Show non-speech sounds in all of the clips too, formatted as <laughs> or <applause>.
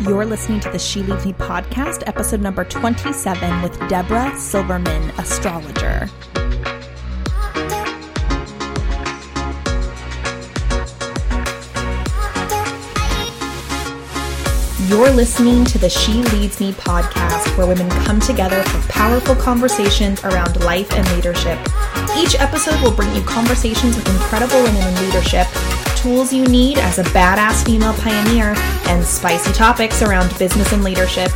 You're listening to the She Leads Me podcast, episode number 27 with Debra Silverman, astrologer. You're listening to the She Leads Me podcast, where women come together for powerful conversations around life and leadership. Each episode will bring you conversations with incredible women in leadership, tools you need as a badass female pioneer, and spicy topics around business and leadership.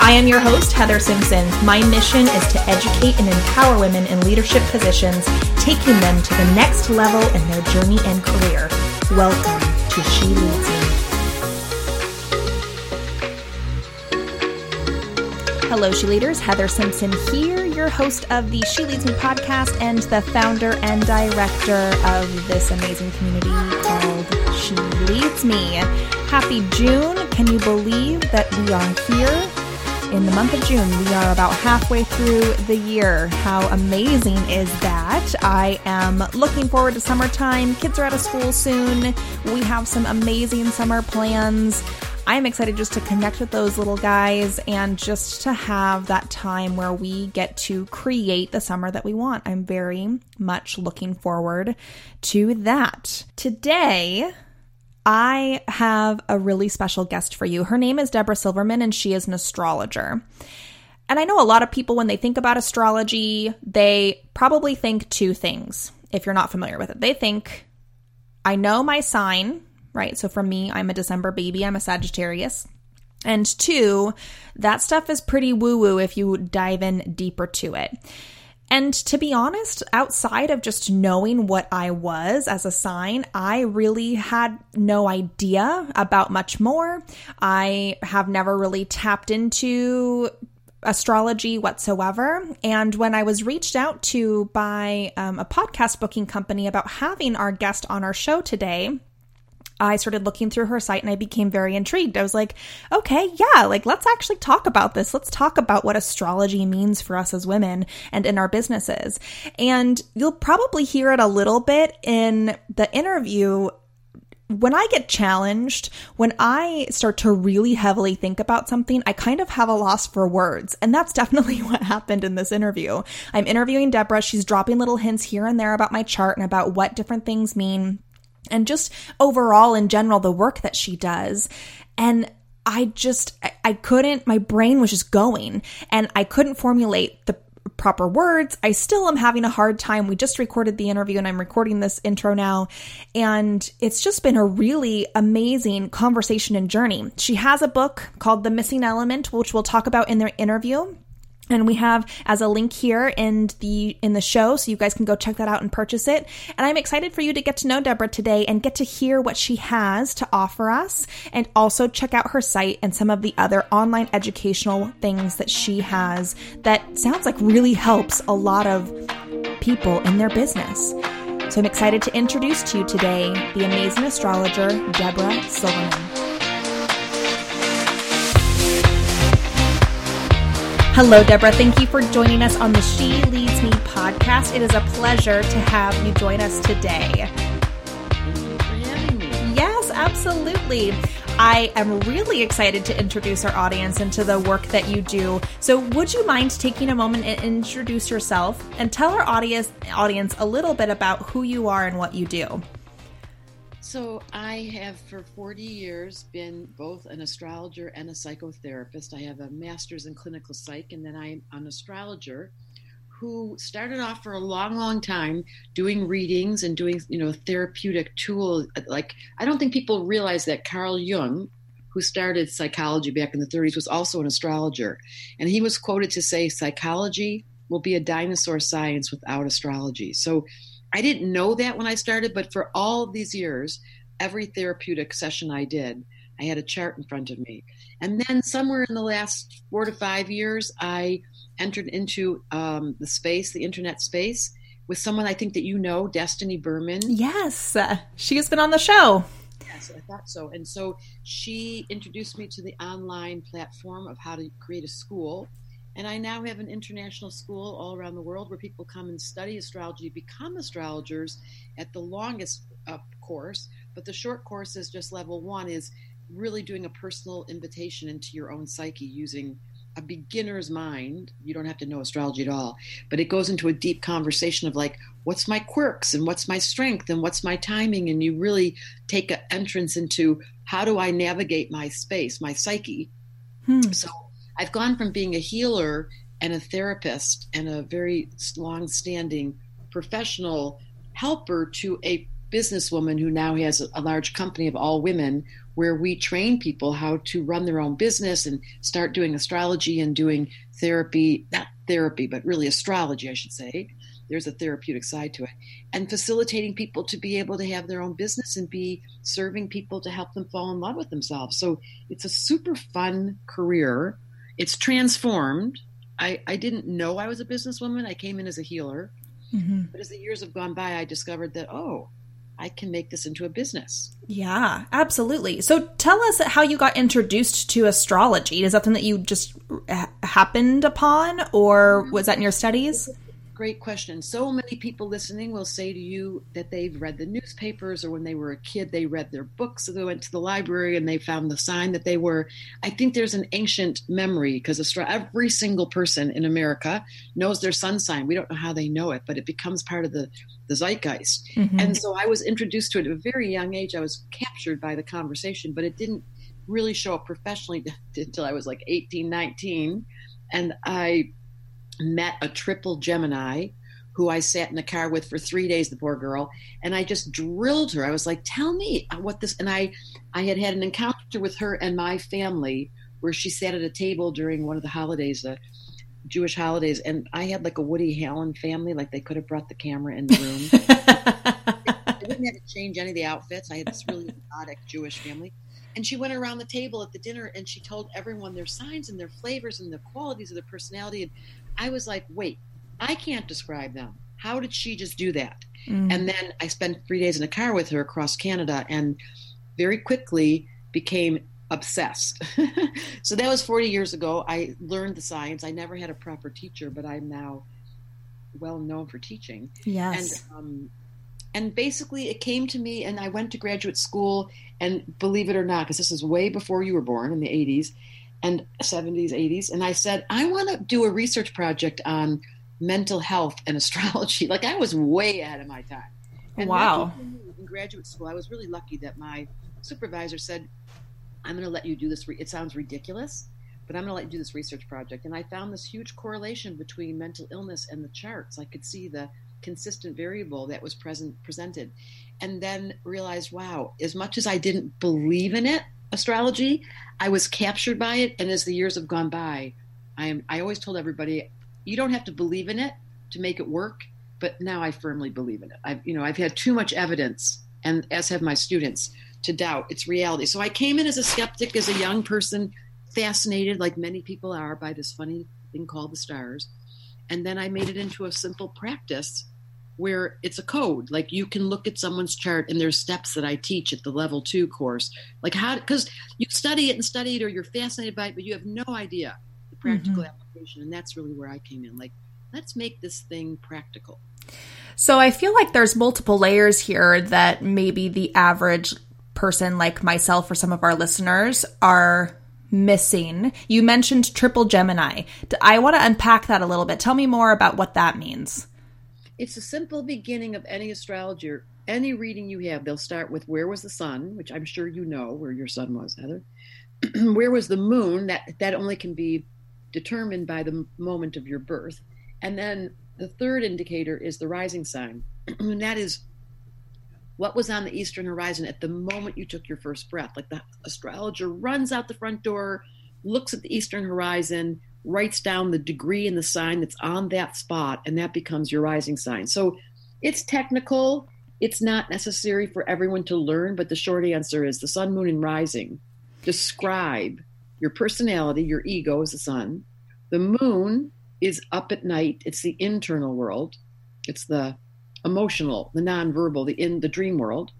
I am your host, Heather Simpson. My mission is to educate and empower women in leadership positions, taking them to the next level in their journey and career. Welcome to She Leads Me. Hello, She Leaders. Heather Simpson here, your host of the She Leads Me podcast and the founder and director of this amazing community called She Leads Me. Happy June. Can you believe that we are here in the month of June? We are about halfway through the year. How amazing is that? I am looking forward to summertime. Kids are out of school soon. We have some amazing summer plans. I'm excited just to connect with those little guys and just to have that time where we get to create the summer that we want. I'm very much looking forward to that. Today, I have a really special guest for you. Her name is Debra Silverman, and she is an astrologer. And I know a lot of people, when they think about astrology, they probably think two things if you're not familiar with it. They think, I know my sign, right? So for me, I'm a December baby, I'm a Sagittarius. And two, that stuff is pretty woo woo if you dive in deeper to it. And to be honest, outside of just knowing what I was as a sign, I really had no idea about much more. I have never really tapped into astrology whatsoever. And when I was reached out to by um, a podcast booking company about having our guest on our show today, I started looking through her site and I became very intrigued. I was like, okay, yeah, like let's actually talk about this. Let's talk about what astrology means for us as women and in our businesses. And you'll probably hear it a little bit in the interview when I get challenged, when I start to really heavily think about something, I kind of have a loss for words. And that's <laughs> definitely what happened in this interview. I'm interviewing Debra. She's dropping little hints here and there about my chart and about what different things mean and just overall in general the work that she does. And i just i couldn't my brain was just going and i couldn't formulate the proper words. I still am having a hard time. We just recorded the interview and i'm recording this intro now. And it's just been a really amazing conversation and journey. She has a book called the missing element which we'll talk about in their interview and we have as a link here in the in the show so you guys can go check that out and purchase it. And i'm excited for you to get to know debra today and get to hear what she has to offer us. And also check out her site and some of the other online educational things that she has that sounds like really helps a lot of people in their business. So i'm excited to introduce to you today the amazing astrologer debra silverman Hello, Debra. Thank you for joining us on the She Leads Me podcast. It is a pleasure to have you join us today. Yes, absolutely. I am really excited to introduce our audience into the work that you do. So, would you mind taking a moment and introduce yourself and tell our audience audience a little bit about who you are and what you do? So, I have for 40 years been both an astrologer and a psychotherapist. I have a master's in clinical psych, and then I'm an astrologer who started off for a long, long time doing readings and doing, you know, therapeutic tools. Like, I don't think people realize that Carl Jung, who started psychology back in the 30s, was also an astrologer. And he was quoted to say, psychology will be a dinosaur science without astrology. So, I didn't know that when I started, but for all these years, every therapeutic session I did, I had a chart in front of me. And then somewhere in the last four to five years, I entered into um, the space, the internet space, with someone I think that you know, Destiny Berman. Yes, uh, she has been on the show. Yes, I thought so. And so she introduced me to the online platform of how to create a school. And I now have an international school all around the world where people come and study astrology, become astrologers at the longest uh, course. But the short course is just level one, is really doing a personal invitation into your own psyche using a beginner's mind. You don't have to know astrology at all, but it goes into a deep conversation of like, what's my quirks and what's my strength and what's my timing? And you really take an entrance into how do I navigate my space, my psyche. Hmm. So I've gone from being a healer and a therapist and a very long standing professional helper to a businesswoman who now has a, large company of all women where we train people how to run their own business and start doing astrology and doing therapy, not therapy, but really astrology, I should say. There's a therapeutic side to it. And facilitating people to be able to have their own business and be serving people to help them fall in love with themselves. So it's a super fun career. It's transformed. I, I didn't know I was a businesswoman. I came in as a healer. Mm-hmm. But as the years have gone by, I discovered that, oh, I can make this into a business. Yeah, absolutely. So tell us how you got introduced to astrology. Is that something that you just happened upon, or was that in your studies? Great question. So many people listening will say to you that they've read the newspapers or when they were a kid, they read their books, so they went to the library and they found the sign that they were. I think there's an ancient memory because every single person in America knows their sun sign. We don't know how they know it, but it becomes part of the, the zeitgeist. Mm-hmm. And so I was introduced to it at a very young age. I was captured by the conversation, but it didn't really show up professionally <laughs> until I was like 18, 19. And I met a triple Gemini who I sat in the car with for three days, the poor girl, and I just drilled her. I was like, "Tell me uh, what this." And I, I had had an encounter with her and my family where she sat at a table during one of the holidays, the Jewish holidays, and I had like a Woody Allen family, like they could have brought the camera in the room. <laughs> I didn't have to change any of the outfits. I had this really exotic Jewish family. And she went around the table at the dinner and she told everyone their signs and their flavors and the qualities of their personality. And I was like, wait, I can't describe them. How did she just do that? Mm. And then I spent three days in a car with her across Canada and very quickly became obsessed. <laughs> so that was 40 years ago. I learned the science. I never had a proper teacher, but I'm now well known for teaching. Yes. And, um, and basically, it came to me, and I went to graduate school. And believe it or not, because this is way before you were born in the 80s, and 70s, 80s. And I said, I want to do a research project on mental health and <laughs> astrology. Like I was way ahead of my time. And wow. In graduate school, I was really lucky that my supervisor said, I'm going to let you do this. Re- it sounds ridiculous, but I'm going to let you do this research project. And I found this huge correlation between mental illness and the charts. I could see the consistent variable that was present presented and then realized wow as much as i didn't believe in it astrology. I was captured by it, and as the years have gone by, I am. I always told everybody, you don't have to believe in it to make it work. But now I firmly believe in it. I've, you know, I've had too much evidence, and as have my students, to doubt its reality. So I came in as a skeptic, as a young person, fascinated, like many people are, by this funny thing called the stars, and then I made it into a simple practice where it's a code. Like you can look at someone's chart and there's steps that I teach at the level two course. Like how, because you study it and study it or you're fascinated by it, but you have no idea the practical mm-hmm. application. And that's really where I came in. Like, let's make this thing practical. So I feel like there's multiple layers here that maybe the average person like myself or some of our listeners are missing. You mentioned triple Gemini. I want to unpack that a little bit. Tell me more about what that means. It's a simple beginning of any astrologer, any reading you have. They'll start with where was the sun, which I'm sure you know where your sun was, Heather. <clears throat> where was the moon? That that only can be determined by the moment of your birth. And then the third indicator is the rising sign, <clears throat> and that is what was on the eastern horizon at the moment you took your first breath. Like the astrologer runs out the front door, looks at the eastern horizon, writes down the degree and the sign that's on that spot, and that becomes your rising sign. So it's technical. It's not necessary for everyone to learn, but the short answer is the sun, moon, and rising describe your personality, your ego is the sun. The moon is up at night, it's the internal world, it's the emotional, the nonverbal, the in the dream world.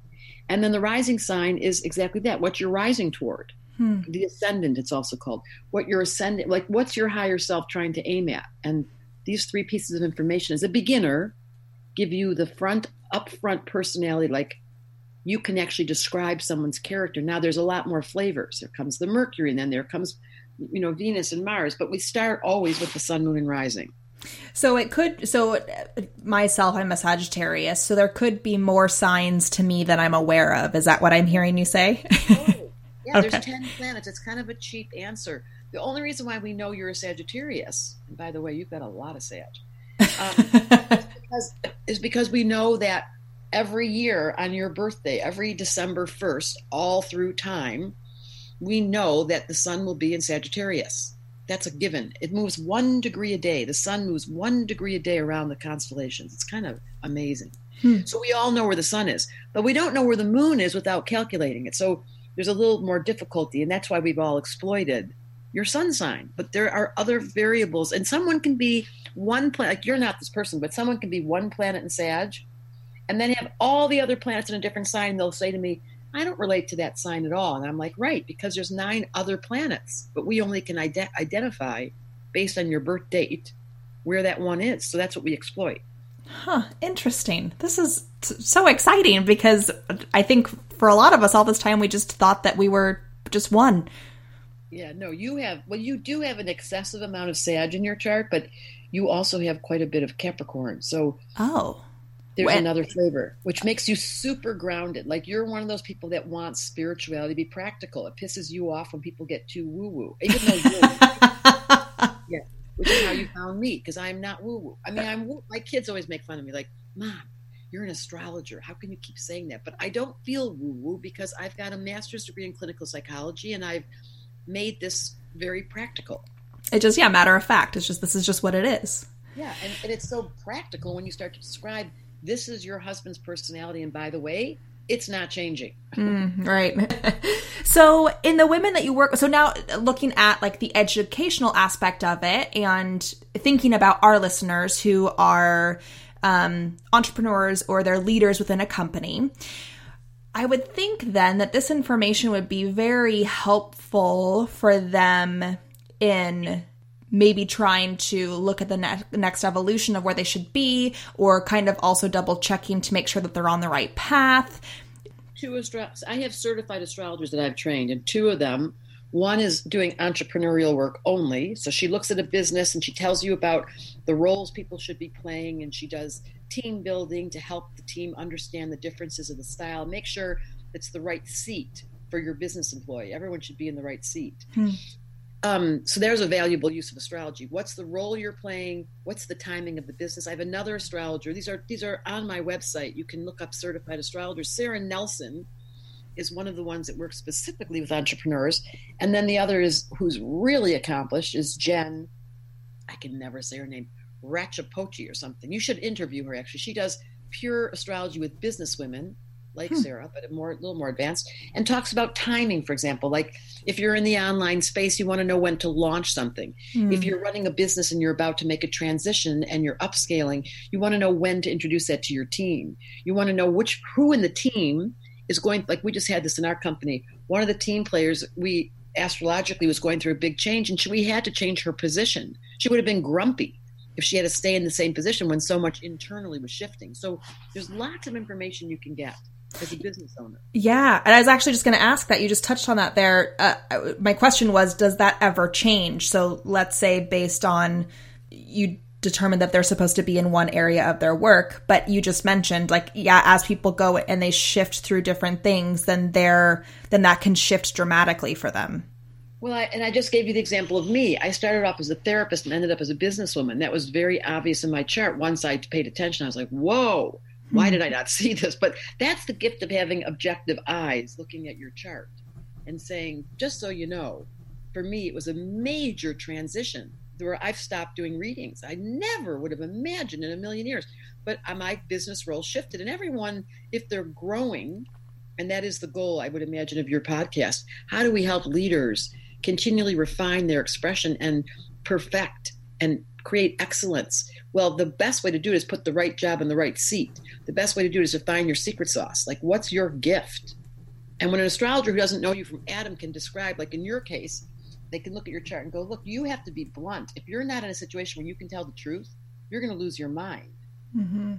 And then the rising sign is exactly that, what you're rising toward. Hmm. The ascendant, it's also called. What your ascendant, like what's your higher self trying to aim at? And these three pieces of information, as a beginner, give you the front, upfront personality, like you can actually describe someone's character. Now there's a lot more flavors. There comes the Mercury, and then there comes, you know, Venus and Mars. But we start always with the Sun, Moon, and Rising. So it could. So myself, I'm a Sagittarius. So there could be more signs to me that I'm aware of. Is that what I'm hearing you say? Yeah, okay. there's ten planets. It's kind of a cheap answer. The only reason why we know you're a Sagittarius, and by the way, you've got a lot of Sag, um, is, <laughs> because, is because we know that every year on your birthday, every December 1st, all through time, we know that the sun will be in Sagittarius. That's a given. It moves one degree a day. The sun moves one degree a day around the constellations. It's kind of amazing. Hmm. So we all know where the sun is, but we don't know where the moon is without calculating it. So there's a little more difficulty, and that's why we've all exploited your sun sign. But there are other variables, and someone can be one planet, like you're not this person, but someone can be one planet in Sag and then have all the other planets in a different sign. They'll say to me, I don't relate to that sign at all. And I'm like, right, because there's nine other planets, but we only can ide- identify based on your birth date where that one is. So that's what we exploit. Huh, interesting. This is so exciting because I think for a lot of us all this time we just thought that we were just one. Yeah, no, you have, well, you do have an excessive amount of Sag in your chart, but you also have quite a bit of Capricorn. So, oh, there's when, another flavor, which uh, makes you super grounded. Like you're one of those people that wants spirituality to be practical. It pisses you off when people get too woo woo, even though you're, <laughs> yeah, which is how you found me because I'm not woo woo. I mean, I'm my kids always make fun of me, like, "Mom, you're an astrologer. How can you keep saying that?" But I don't feel woo woo because I've got a master's degree in clinical psychology and I've made this very practical. It just yeah, matter of fact. It's just this is just what it is. Yeah, and, and it's so practical when you start to describe this is your husband's personality. And by the way, it's not changing. <laughs> Mm, right. <laughs> so, in the women that you work so now looking at like the educational aspect of it and thinking about our listeners who are um, entrepreneurs or they're leaders within a company, I would think then that this information would be very helpful for them in maybe trying to look at the ne- next evolution of where they should be or kind of also double checking to make sure that they're on the right path. Two astro- i have certified astrologers that i've trained and two of them one is doing entrepreneurial work only. So she looks at a business and she tells you about the roles people should be playing and she does team building to help the team understand the differences of the style make sure it's the right seat for your business employee everyone should be in the right seat hmm. Um, so there's a valuable use of astrology. What's the role you're playing? What's the timing of the business? I have another astrologer. These are these are on my website. You can look up certified astrologers. Sarah Nelson is one of the ones that works specifically with entrepreneurs, and then the other is who's really accomplished is Jen. I can never say her name, Ratchapochi or something. You should interview her. Actually, she does pure astrology with business women like hmm. Sarah, but a more a little more advanced, and talks about timing, for example. Like if you're in the online space, you want to know when to launch something. Hmm. If you're running a business and you're about to make a transition and you're upscaling, you want to know when to introduce that to your team. You want to know which who in the team is going like we just had this in our company. One of the team players we astrologically was going through a big change and she, we had to change her position. She would have been grumpy if she had to stay in the same position when so much internally was shifting. So there's lots of information you can get as a business owner. Yeah, and I was actually just going to ask that. You just touched on that there. Uh, my question was, does that ever change? So let's say based on you determine that they're supposed to be in one area of their work, but you just mentioned like yeah, as people go and they shift through different things, then they're then that can shift dramatically for them. Well, I, and I just gave you the example of me. I started off as a therapist and ended up as a businesswoman. That was very obvious in my chart. Once I paid attention, I was like, "Whoa, why did I hmm. not <laughs> see this? But that's the gift of having objective eyes looking at your chart and saying, just so you know, for me, it was a major transition where I've stopped doing readings. I never would have imagined in a million years. But uh, my business role shifted, and everyone, if they're growing, and that is the goal, I would imagine, of your podcast, how do we help leaders continually refine their expression and perfect and create excellence? Well, the best way to do it is put the right job in the right seat. The best way to do it is to find your secret sauce. Like, what's your gift? And when an astrologer who doesn't know you from Adam can describe, like in your case, they can look at your chart and go, look, you have to be blunt. If you're not in a situation where you can tell the truth, you're going to lose your mind. Mm-hmm.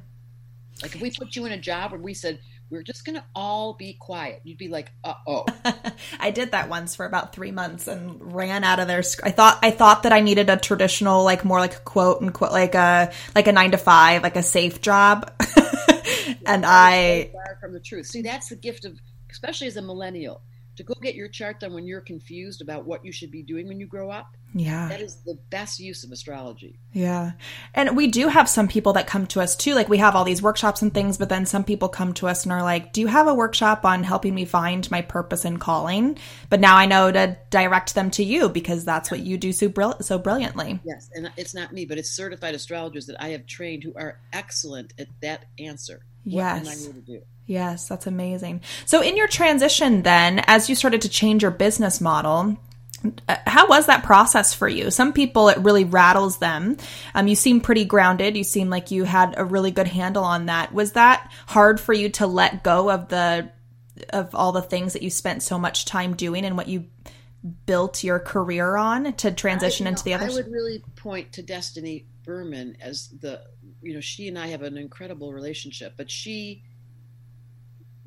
Like if we put you in a job where we said, we're just going to all be quiet, you'd be like, uh oh. <laughs> I did that once for about three months and ran out of there. I thought I thought that I needed a traditional, like more like a quote and quote, like a like a nine to five, like a safe job. <laughs> and I far from the truth. See, that's the gift of, especially as a millennial, to go get your chart done when you're confused about what you should be doing when you grow up. Yeah. That is the best use of astrology. Yeah. And we do have some people that come to us too. Like we have all these workshops and things, but then some people come to us and are like, Do you have a workshop on helping me find my purpose and calling? But now I know to direct them to you because that's what you do so, brill- so brilliantly. Yes. And it's not me, but it's certified astrologers that I have trained who are excellent at that answer. What yes. am I here to do? Yes, that's amazing. So, in your transition, then, as you started to change your business model, uh, how was that process for you? Some people, it really rattles them. Um, you seem pretty grounded. You seem like you had a really good handle on that. Was that hard for you to let go of the of all the things that you spent so much time doing and what you built your career on to transition I, into the other? I would really point to Destiny Berman as the you know she and I have an incredible relationship, but she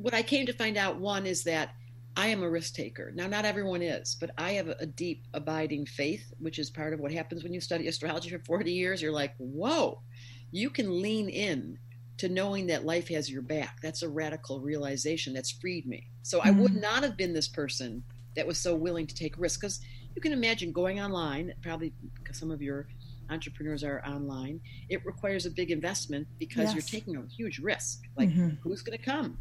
what I came to find out one is that I am a risk taker. Now, not everyone is, but I have a deep, abiding faith, which is part of what happens when you study astrology for 40 years. You're like, whoa, you can lean in to knowing that life has your back. That's a radical realization that's freed me. So mm-hmm. I would mm-hmm. not have been this person that was so willing to take risks because you can imagine going online, probably some of your entrepreneurs are online, it requires a big investment because yes. you're taking a huge risk. Like, mm-hmm. who's going to come?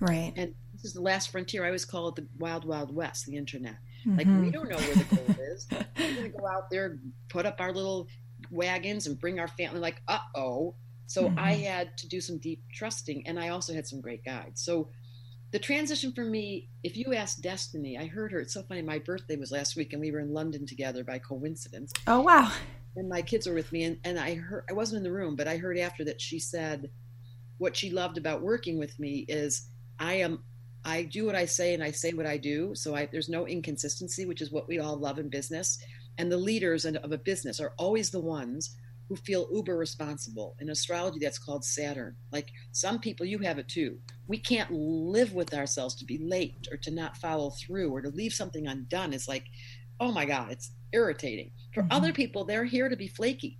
Right. And this is the last frontier. I always call it the wild, wild west, the internet. Mm-hmm. Like we don't know where the gold <laughs> is. We're going to go out there, put up our little wagons, and bring our family. Like, uh oh. So mm-hmm. I had to do some deep trusting, and I also had some great guides. So the transition for me, if you ask Destiny, I heard her. It's so funny. My birthday was last week, and we were in London together by coincidence. Oh wow! And my kids were with me, and, and I heard I wasn't in the room, but I heard after that she said what she loved about working with me is I am I do what I say and I say what I do. So I, there's no inconsistency, which is what we all love in business. And the leaders of a business are always the ones who feel uber responsible. In astrology, that's called Saturn. Like some people, you have it too. We can't live with ourselves to be late or to not follow through or to leave something undone. It's like, oh my God, it's irritating. For mm-hmm. other people, they're here to be flaky.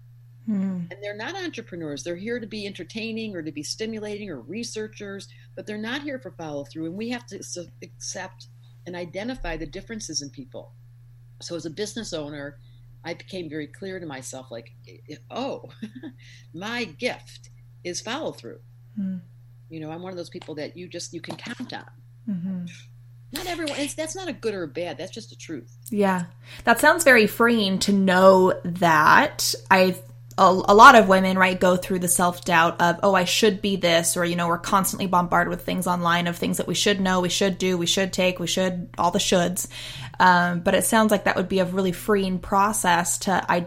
Mm. And they're not entrepreneurs. They're here to be entertaining or to be stimulating or researchers, but they're not here for follow through. And we have to accept and identify the differences in people. So, as a business owner, I became very clear to myself like, oh, <laughs> my gift is follow through. Mm. You know, I'm one of those people that you just you can count on. Mm-hmm. Not everyone. that's not a good or a bad. That's just the truth. Yeah, that sounds very freeing to know that. I a, a lot of women, right, go through the self doubt of, oh, I should be this, or, you know, we're constantly bombarded with things online of things that we should know, we should do, we should take, we should, all the shoulds. Um, but it sounds like that would be a really freeing process to,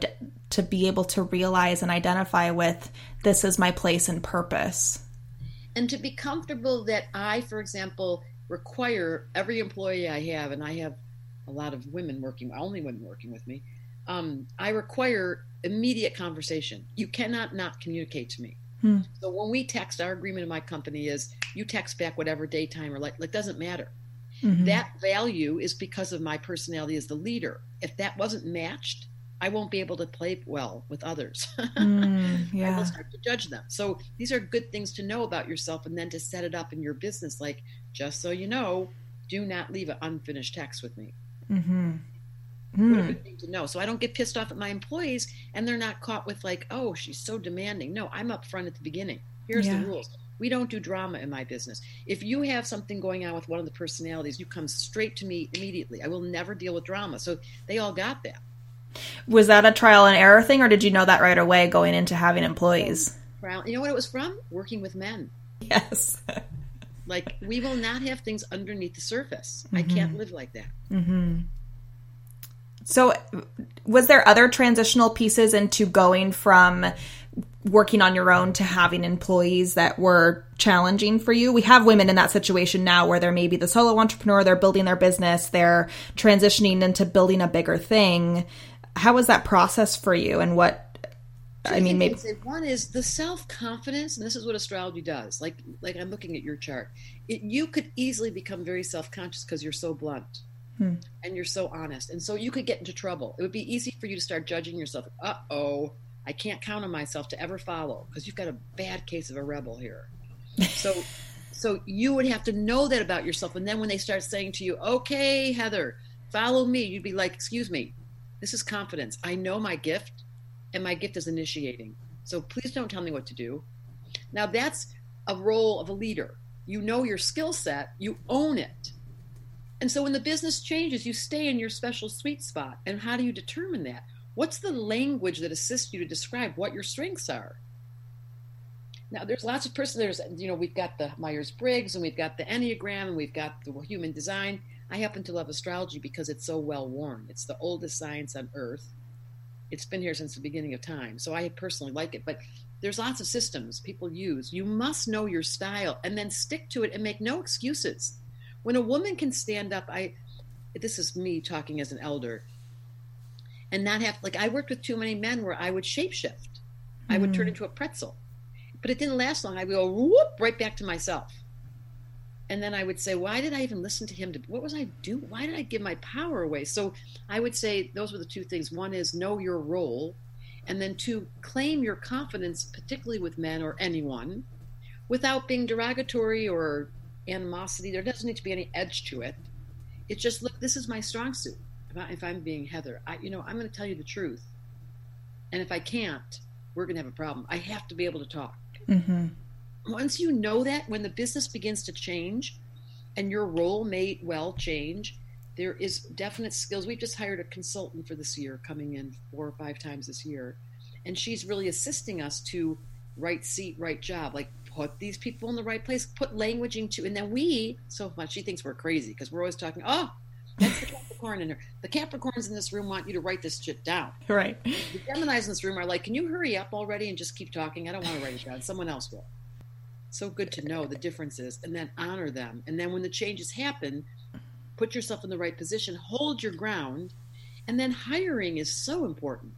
to be able to realize and identify with this is my place and purpose. And to be comfortable that I, for example, require every employee I have, and I have a lot of women working, only women working with me, um, I require immediate conversation. You cannot not communicate to me. Hmm. So when we text, our agreement in my company is you text back whatever daytime or like, like doesn't matter. Mm-hmm. That value is because of my personality as the leader. If that wasn't matched, I won't be able to play well with others. <laughs> Mm, yeah. I will start to judge them. So these are good things to know about yourself and then to set it up in your business. Like, just so you know, do not leave an unfinished text with me. Mm-hmm. Mm. What a good thing to know. So I don't get pissed off at my employees and they're not caught with like, oh, she's so demanding. No, I'm up front at the beginning. Here's yeah. the rules. We don't do drama in my business. If you have something going on with one of the personalities, you come straight to me immediately. I will never deal with drama. So they all got that. Was that a trial and error thing, or did you know that right away going into having employees? You know what it was from? Working with men. Yes. like, we will not have things underneath the surface. Mm-hmm. I can't live like that. Mm-hmm. So, was there other transitional pieces into going from working on your own to having employees that were challenging for you. We have women in that situation now where they're maybe the solo entrepreneur, they're building their business, they're transitioning into building a bigger thing. How was that process for you and what I mean, maybe one is the self confidence, and this is what astrology does. Like, like I'm looking at your chart. It, you could easily become very self conscious because you're so blunt hmm. and you're so honest, and so you could get into trouble. It would be easy for you to start judging yourself. Uh oh, I can't count on myself to ever follow because you've got a bad case of a rebel here. So, <laughs> so you would have to know that about yourself, and then when they start saying to you, "Okay, Heather, follow me," you'd be like, "Excuse me, this is confidence. I know my gift." and my gift is initiating. So please don't tell me what to do. Now that's a role of a leader. You know your skill set, you own it. And so when the business changes, you stay in your special sweet spot. And how do you determine that? What's the language that assists you to describe what your strengths are? Now, there's lots of person. There's, you know, we've got the Myers Briggs and we've got the Enneagram and we've got the human design. I happen to love astrology because it's so well worn. It's the oldest science on earth it's been here since the beginning of time. So I personally like it. But there's lots of systems people use. You must know your style and then stick to it and make no excuses. When a woman can stand up, I this is me talking as an elder, and not have like I worked with too many men where I would shapeshift. Mm. I would turn hmm. into a pretzel. But it didn't last long. I would go whoop right back to myself and then I would say, why did I even listen to him? To, what was I do? Why did I give my power away? So I would say those were the two things. One is know your role, and then two, claim your confidence, particularly with men or anyone, without being derogatory or animosity. There doesn't need to be any edge to it. It's just look, this is my strong suit. If, I, am being Heather, I, you know, I'm going to tell you the truth, and if I can't, we're going to have a problem. I have to be able to talk. Mm-hmm once you know that, when the business begins to change and your role may well change, there is definite skills. We've just hired a consultant for this year coming in four or five times this year. And she's really assisting us to right seat, right job, like put these people in the right place, put languaging to, and then we, so much, she thinks we're crazy because we're always talking, oh, that's the Capricorn in there. The Capricorns in this room want you to write this shit down. <laughs> Right. The Geminis in this room are like, can you hurry up already and just keep talking? I don't want to write it down. Someone else will so good to know the differences and then honor them. And then when the changes happen, put yourself in the right position, hold your ground, and then hiring is so important.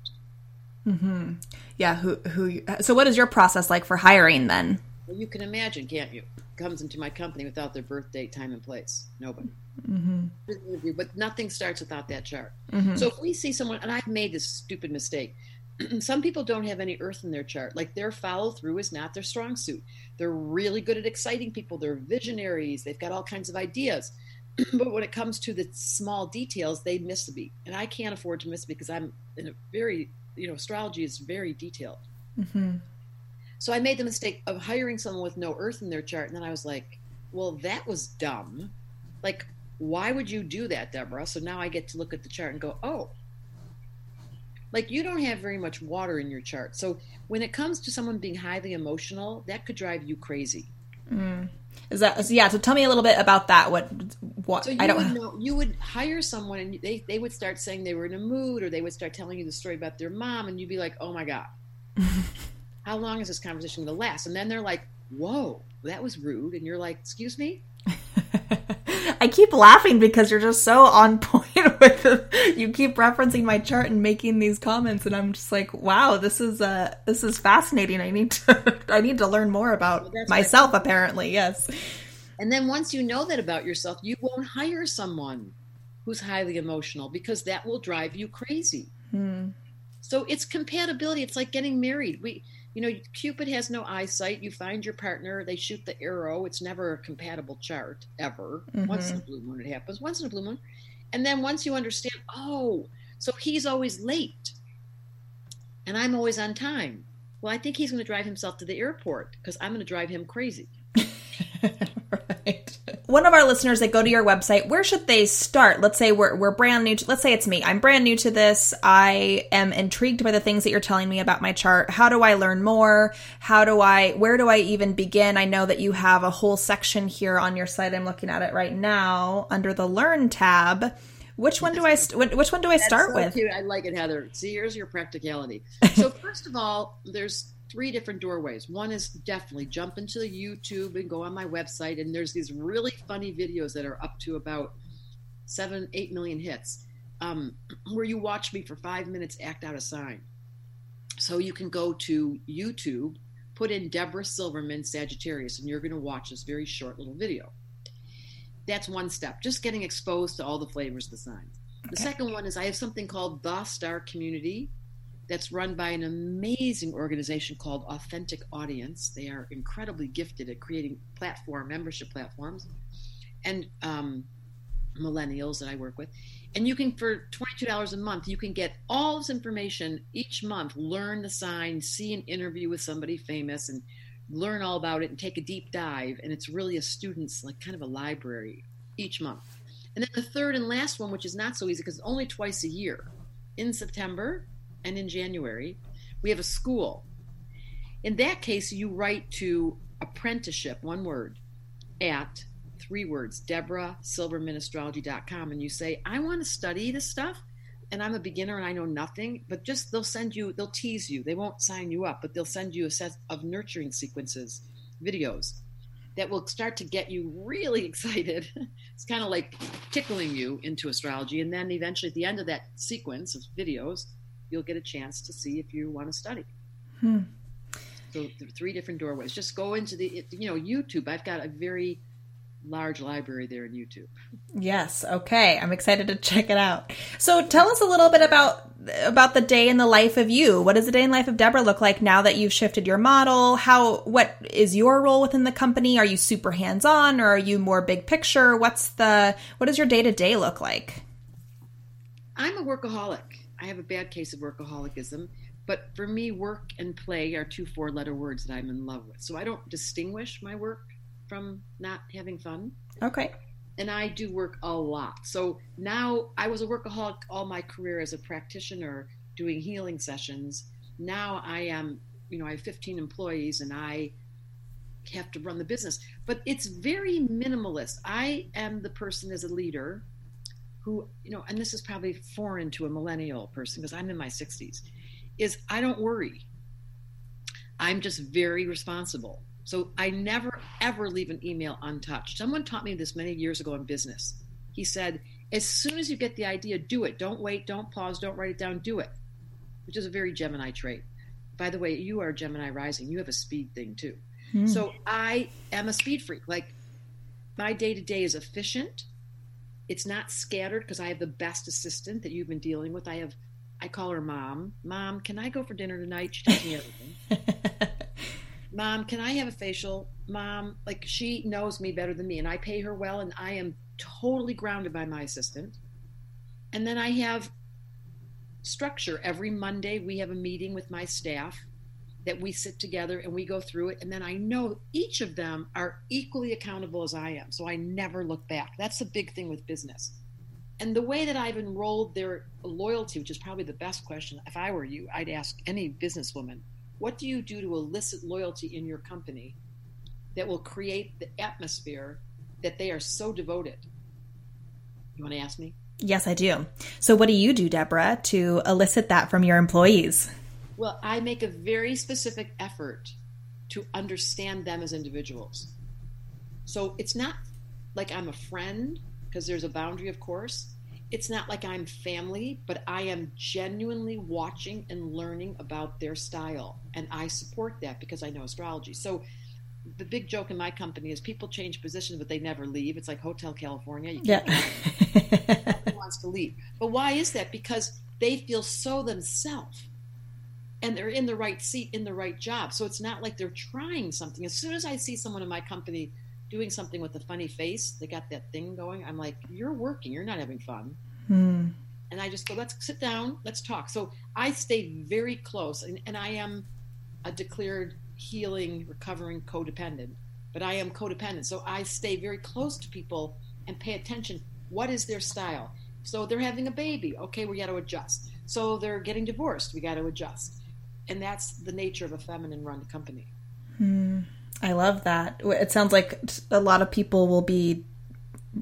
Mm-hmm. Yeah. Who? Who? So, what is your process like for hiring then? Well, you can imagine, can't you? Comes into my company without their birth date, time, and place. Nobody. Mm-hmm. But nothing starts without that chart. Mm-hmm. So if we see someone, and I've made this stupid mistake, <clears throat> some people don't have any earth in their chart. Like their follow through is not their strong suit. They're really good at exciting people. They're visionaries. They've got all kinds of ideas. <clears throat> but when it comes to the small details, they miss the beat. And I can't afford to miss because I'm in a very, you know, astrology is very detailed. Mm-hmm. So I made the mistake of hiring someone with no earth in their chart. And then I was like, well, that was dumb. Like, why would you do that, Debra? So now I get to look at the chart and go, oh, like you don't have very much water in your chart. So when it comes to someone being highly emotional, that could drive you crazy. Mm. Is that yeah? So tell me a little bit about that. What what so I don't would know. You would hire someone, and they they would start saying they were in a mood, or they would start telling you the story about their mom, and you'd be like, "Oh my god, <laughs> how long is this conversation going to last?" And then they're like, "Whoa, that was rude," and you're like, "Excuse me." <laughs> I keep laughing because you're just so on <laughs> point with it. You keep referencing my chart and making these comments, and I'm just like, wow, this is uh this is fascinating. I need to <laughs> I need to learn more about well, myself. Apparently, yes. And then once you know that about yourself, you won't hire someone who's highly emotional because that will drive you crazy. Hmm. So it's compatibility. It's like getting married. We you know, Cupid has no eyesight. You find your partner, they shoot the arrow. It's never a compatible chart ever. Mm-hmm. Once in a blue moon, it happens. Once in a blue moon, and then once you understand, oh, so he's always late, and I'm always on time. Well, I think he's going to drive himself to the airport because I'm going to drive him crazy. <laughs> right. One of our listeners that go to your website, where should they start? Let's say we're, we're brand new to, let's say it's me. I'm brand new to this. I am intrigued by the things that you're telling me about my chart. How do I learn more? How do I, where do I even begin? I know that you have a whole section here on your site. I'm looking at it right now under the learn tab. Which one do I which one do I start so with? Cute. I like it, Heather. See, here's your practicality. So <laughs> first of all, there's three different doorways. One is definitely jump into the YouTube and go on my website, and there's these really funny videos that are up to about seven, eight million hits, um, <clears throat> where you watch me for five minutes act out a sign. So you can go to YouTube, put in Debra Silverman Sagittarius, and you're going to watch this very short little video. That's one step, just getting exposed to all the flavors of the signs. The second one is I have something called The Star Community that's run by an amazing organization called Authentic Audience. They are incredibly gifted at creating platform membership platforms and um, millennials that I work with. And you can, for $22 a month, you can get all this information each month, learn the sign, see an interview with somebody famous, and learn all about it and take a deep dive. And it's really a student's, like, kind of a library each month. And then the third and last one, which is not so easy because it's only twice a year, in September and in January, we have a school. In that case, you write to apprenticeship, one word, at three words, Debra DebraSilvermanAstrology.com, and you say, I want to study this stuff, and I'm a beginner and I know nothing, but just they'll send you, they'll tease you. They won't sign you up, but they'll send you a set of nurturing sequences, videos that will start to get you really <laughs> excited. it's kind of like tickling you into astrology. And then eventually, at the end of that sequence of videos, you'll get a chance to see if you want to study. Hmm. So, there are three different doorways. Just go into the, you know, YouTube. I've got a very large library there in YouTube. Yes. Okay. I'm excited to check it out. So tell us a little bit about about the day in the life of you. What does the day in the life of Debra look like now that you've shifted your model? How what is your role within the company? Are you super hands-on or are you more big picture? What's the what does your day-to-day look like? I'm a workaholic. I have a bad case of workaholicism. But for me, work and play are two four letter words that I'm in love with. So I don't distinguish my work from not having fun. Okay. and I do work a lot. So now I was a workaholic all my career as a practitioner doing healing sessions. Now I am, you know, I have 15 employees and I have to run the business. But it's very minimalist. I am the person as a leader who, you know, and this is probably foreign to a millennial person because I'm in my 60s, is I don't worry. I'm just very responsible. So I never ever leave an email untouched. Someone taught me this many years ago in business. He said, as soon as you get the idea, do it. Don't wait, don't pause, don't write it down, do it. Which is a very Gemini trait. By the way, you are Gemini rising. You have a speed thing too. Hmm. So I am a speed freak. Like my day to day is efficient. It's not scattered because I have the best assistant that you've been dealing with. I have I call her mom. Mom, can I go for dinner tonight? She tells me everything. <laughs> Mom, can I have a facial? Mom, like she knows me better than me, and I pay her well, and I am totally grounded by my assistant. And then I have structure. Every Monday, we have a meeting with my staff that we sit together and we go through it. And then I know each of them are equally accountable as I am. So I never look back. That's the big thing with business. And the way that I've enrolled their loyalty, which is probably the best question, if I were you, I'd ask any businesswoman what do you do to elicit loyalty in your company that will create the atmosphere that they are so devoted? You want to ask me? yes, I do. So what do you do, Debra, to elicit that from your employees? Well, I make a very specific effort to understand them as individuals. So it's not like I'm a friend, because there's a boundary, of course. It's not like I'm family, but I am genuinely watching and learning about their style. And I support that because I know astrology. So the big joke in my company is people change positions, but they never leave. It's like Hotel California. You can't Yeah. <laughs> wants to leave. But why is that? Because they feel so themselves and they're in the right seat in the right job. So it's not like they're trying something. As soon as I see someone in my company doing something with a funny face, they got that thing going, I'm like, you're working, you're not having fun. Hmm. And I just go, let's sit down, let's talk. So I stay very close, and, and I am a declared healing, recovering codependent, but I am codependent. So I stay very close to people and pay attention. What is their style? So they're having a baby. Okay, we got to adjust. So they're getting divorced. We got to adjust. And that's the nature of a feminine run company. Hmm. I love that. It sounds like a lot of people will be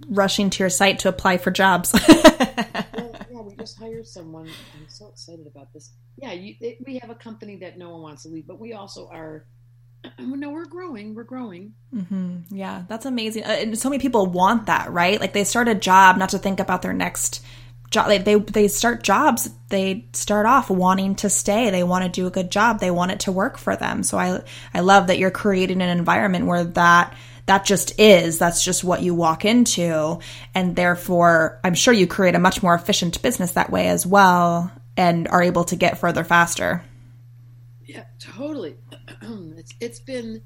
rushing to your site to apply for jobs. <laughs> well, yeah, we, just hired someone. I'm so excited about this. Yeah, you, it, we have a company that no one wants to leave, but we also are. <clears throat> No, we're growing. We're growing. Mm-hmm. Yeah, that's amazing. Uh, and so many people want that, right? Like they start a job not to think about their next job. They, they they start jobs. They start off wanting to stay. They want to do a good job. They want it to work for them. So I I love that you're creating an environment where that that just is that's just what you walk into and therefore i'm sure you create a much more efficient business that way as well and are able to get further faster yeah totally <clears throat> it's, it's been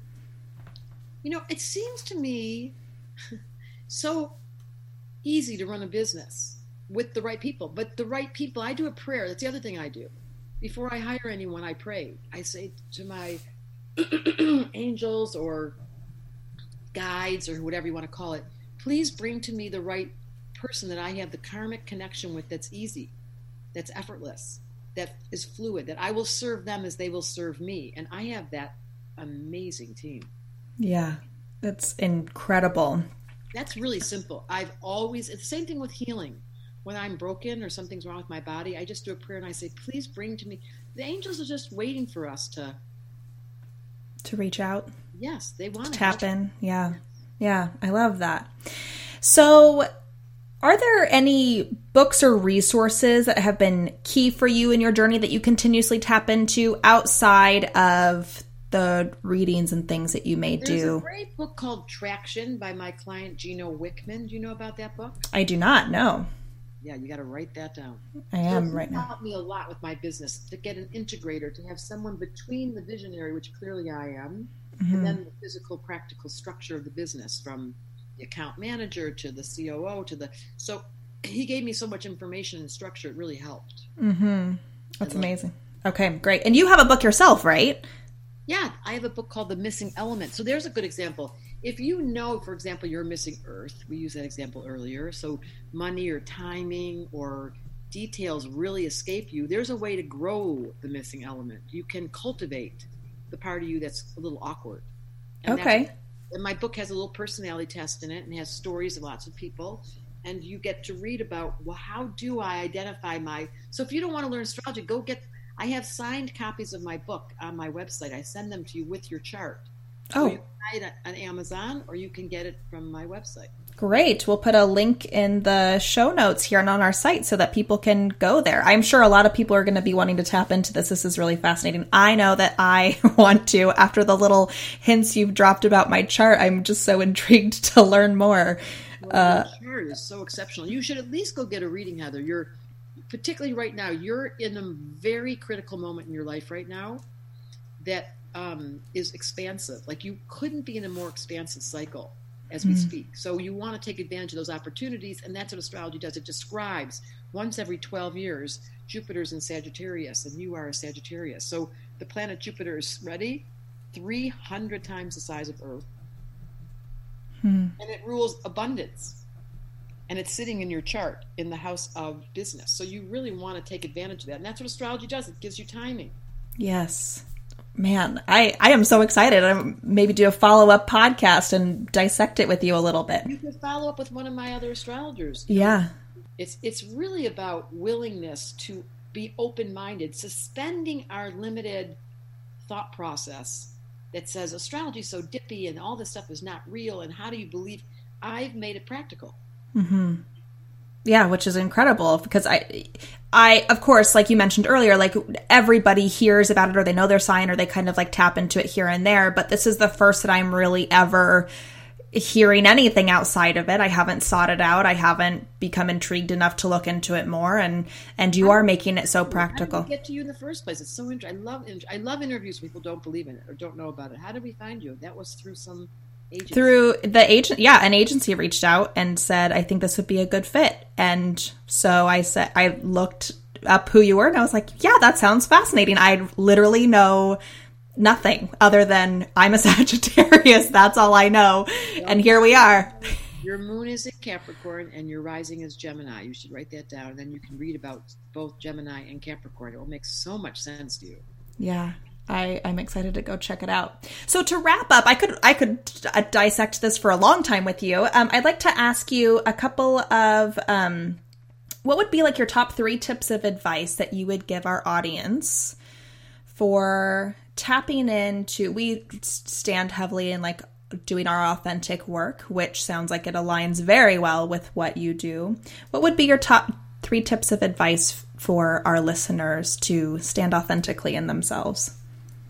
you know it seems to me <laughs> so easy to run a business with the right people but the right people i do a prayer that's the other thing i do before i hire anyone i pray i say to my <clears throat> angels or guides or whatever you want to call it, please bring to me the right person that I have the karmic connection with that's easy, that's effortless, that is fluid, that I will serve them as they will serve me. And I have that amazing team. Yeah, that's incredible. That's really simple. I've always, it's the same thing with healing. When I'm broken or something's wrong with my body, I just do a prayer and I say, please bring to me. The angels are just waiting for us to to reach out. Yes, they want to tap in. Yeah. Yeah, I love that. So, are there any books or resources that have been key for you in your journey that you continuously tap into outside of the readings and things that you may There's do? There's a great book called Traction by my client Gino Wickman. Do you know about that book? I do not know. Yeah, you got to write that down. I am right now. It helped me a lot with my business to get an integrator to have someone between the visionary, which clearly I am, mm-hmm. and then the physical, practical structure of the business from the account manager to the COO to the. So he gave me so much information and structure, it really helped. Mm-hmm. That's amazing. Okay, great. And you have a book yourself, right? Yeah, I have a book called The Missing Element. So there's a good example. If you know, for example, you're missing Earth, we used that example earlier. So money or timing or details really escape you. There's a way to grow the missing element. You can cultivate the part of you that's a little awkward. And okay. And my book has a little personality test in it and has stories of lots of people. And you get to read about, well, how do I identify my. So if you don't want to learn astrology, go get. I have signed copies of my book on my website. I send them to you with your chart. Oh. buy it on Amazon or you can get it from my website. Great. We'll put a link in the show notes here and on our site so that people can go there. I'm sure a lot of people are going to be wanting to tap into this. This is really fascinating. I know that I <laughs> want to. After the little hints you've dropped about my chart, I'm just so <laughs> intrigued to learn more. Well, uh, chart is so exceptional. You should at least go get a reading, Heather. You're particularly right now. You're in a very critical moment in your life right now that um, is expansive. Like you couldn't be in a more expansive cycle as we mm. speak. So you want to take advantage of those opportunities, and that's what astrology does. It describes once every 12 years Jupiter's in Sagittarius, and you are a Sagittarius. So the planet Jupiter is ready, 300 times the size of Earth, hmm. and it rules abundance. And it's sitting in your chart in the house of business. So you really want to take advantage of that. And that's what astrology does. It gives you timing. Yes man, I, I am so excited. I'm maybe do a follow up podcast and dissect it with you a little bit. You can follow up with one of my other astrologers. Yeah. It's it's really about willingness to be open minded, suspending our limited thought process that says astrology is so dippy and all this stuff is not real and how do you believe I've made it practical. Mm-hmm. Yeah, which is incredible because I I of course like you mentioned earlier like everybody hears about it or they know their sign or they kind of like tap into it here and there, but this is the first that I'm really ever hearing anything outside of it. I haven't sought it out. I haven't become intrigued enough to look into it more and and you are making it so practical. get to you in the first place? It's so interesting. I love I love interviews people don't believe in it or don't know about it. How did we find you? That was through some Agency. through the agent yeah an agency reached out and said i think this would be a good fit. And so i said i looked up who you were and i was like yeah that sounds fascinating. I literally know nothing other than i'm a <laughs> sagittarius. That's all i know. And here we are. Your moon is in capricorn and your rising is gemini. You should write that down and then you can read about both gemini and capricorn. It will make so much sense to you. Yeah I, I'm excited to go check it out. So to wrap up, I could I could uh, dissect this for a long time with you. Um, I'd like to ask you a couple of um, what would be like your top three tips of advice that you would give our audience for tapping into? We stand heavily in like doing our authentic work, which sounds like it aligns very well with what you do. What would be your top three tips of advice for our listeners to stand authentically in themselves?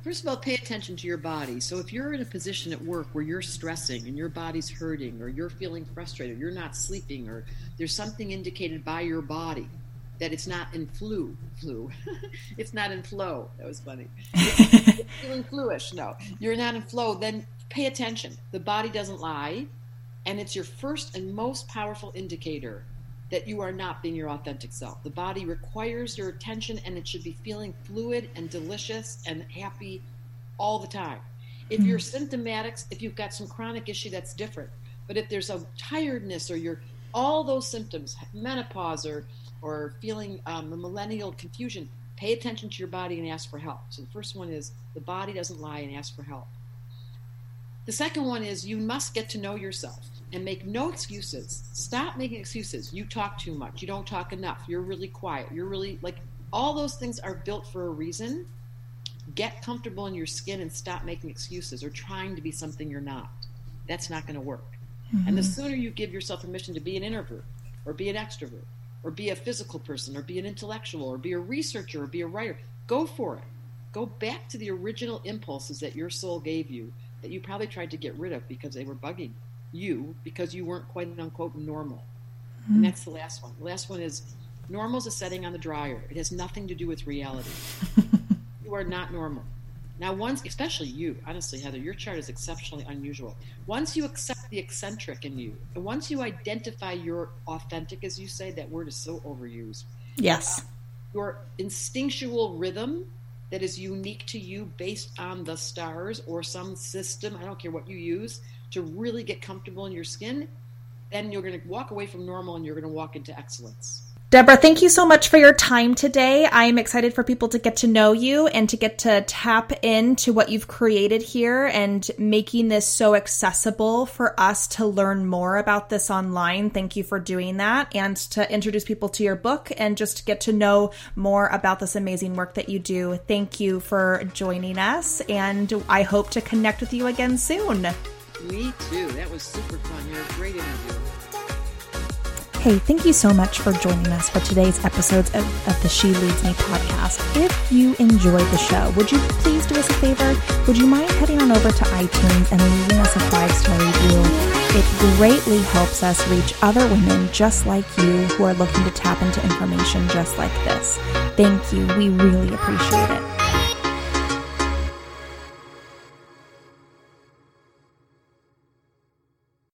First of all, pay attention to your body. So if you're in a position at work where you're stressing and your body's hurting or you're feeling frustrated, you're not sleeping or there's something indicated by your body that it's not in flu, flu. <laughs> it's not in flow. That was funny. <laughs> Feeling fluish. No, you're not in flow. Then pay attention. The body doesn't lie, and it's your first and most powerful indicator that you are not being your authentic self. The body requires your attention and it should be feeling fluid and delicious and happy all the time. If you're mm-hmm. symptomatic, if you've got some chronic issue, that's different. But if there's a tiredness or you're all those symptoms, menopause or or feeling um, a millennial confusion, pay attention to your body and ask for help. So the first one is the body doesn't lie and ask for help. The second one is you must get to know yourself and make no excuses. Stop making excuses. You talk too much. You don't talk enough. You're really quiet. You're really like all those things are built for a reason. Get comfortable in your skin and stop making excuses or trying to be something you're not. That's not going to work. Mm-hmm. And the sooner you give yourself permission to be an introvert or be an extrovert or be a physical person or be an intellectual or be a researcher or be a writer, go for it. Go back to the original impulses that your soul gave you that you probably tried to get rid of because they were bugging you because you weren't quite unquote normal. Mm-hmm. And that's the last one. The last one is normal is a setting on the dryer. It has nothing to do with reality. <laughs> you are not normal. Now, once, especially you, honestly, Heather, your chart is exceptionally unusual. Once you accept the eccentric in you, and once you identify your authentic, as you say, that word is so overused. Yes. Uh, your instinctual rhythm that is unique to you based on the stars or some system, I don't care what you use, to really get comfortable in your skin, then you're going to walk away from normal and you're going to walk into excellence. Debra, thank you so much for your time today. I'm excited for people to get to know you and to get to tap into what you've created here and making this so accessible for us to learn more about this online. Thank you for doing that and to introduce people to your book and just get to know more about this amazing work that you do. Thank you for joining us and I hope to connect with you again soon. Me too. That was super fun. You're a great interview. Hey, thank you so much for joining us for today's episodes of, of, the She Leads Me podcast. If you enjoyed the show, would you please do us a favor? Would you mind heading on over to iTunes and leaving us a five star review? It greatly helps us reach other women just like you who are looking to tap into information just like this. Thank you. We really appreciate it.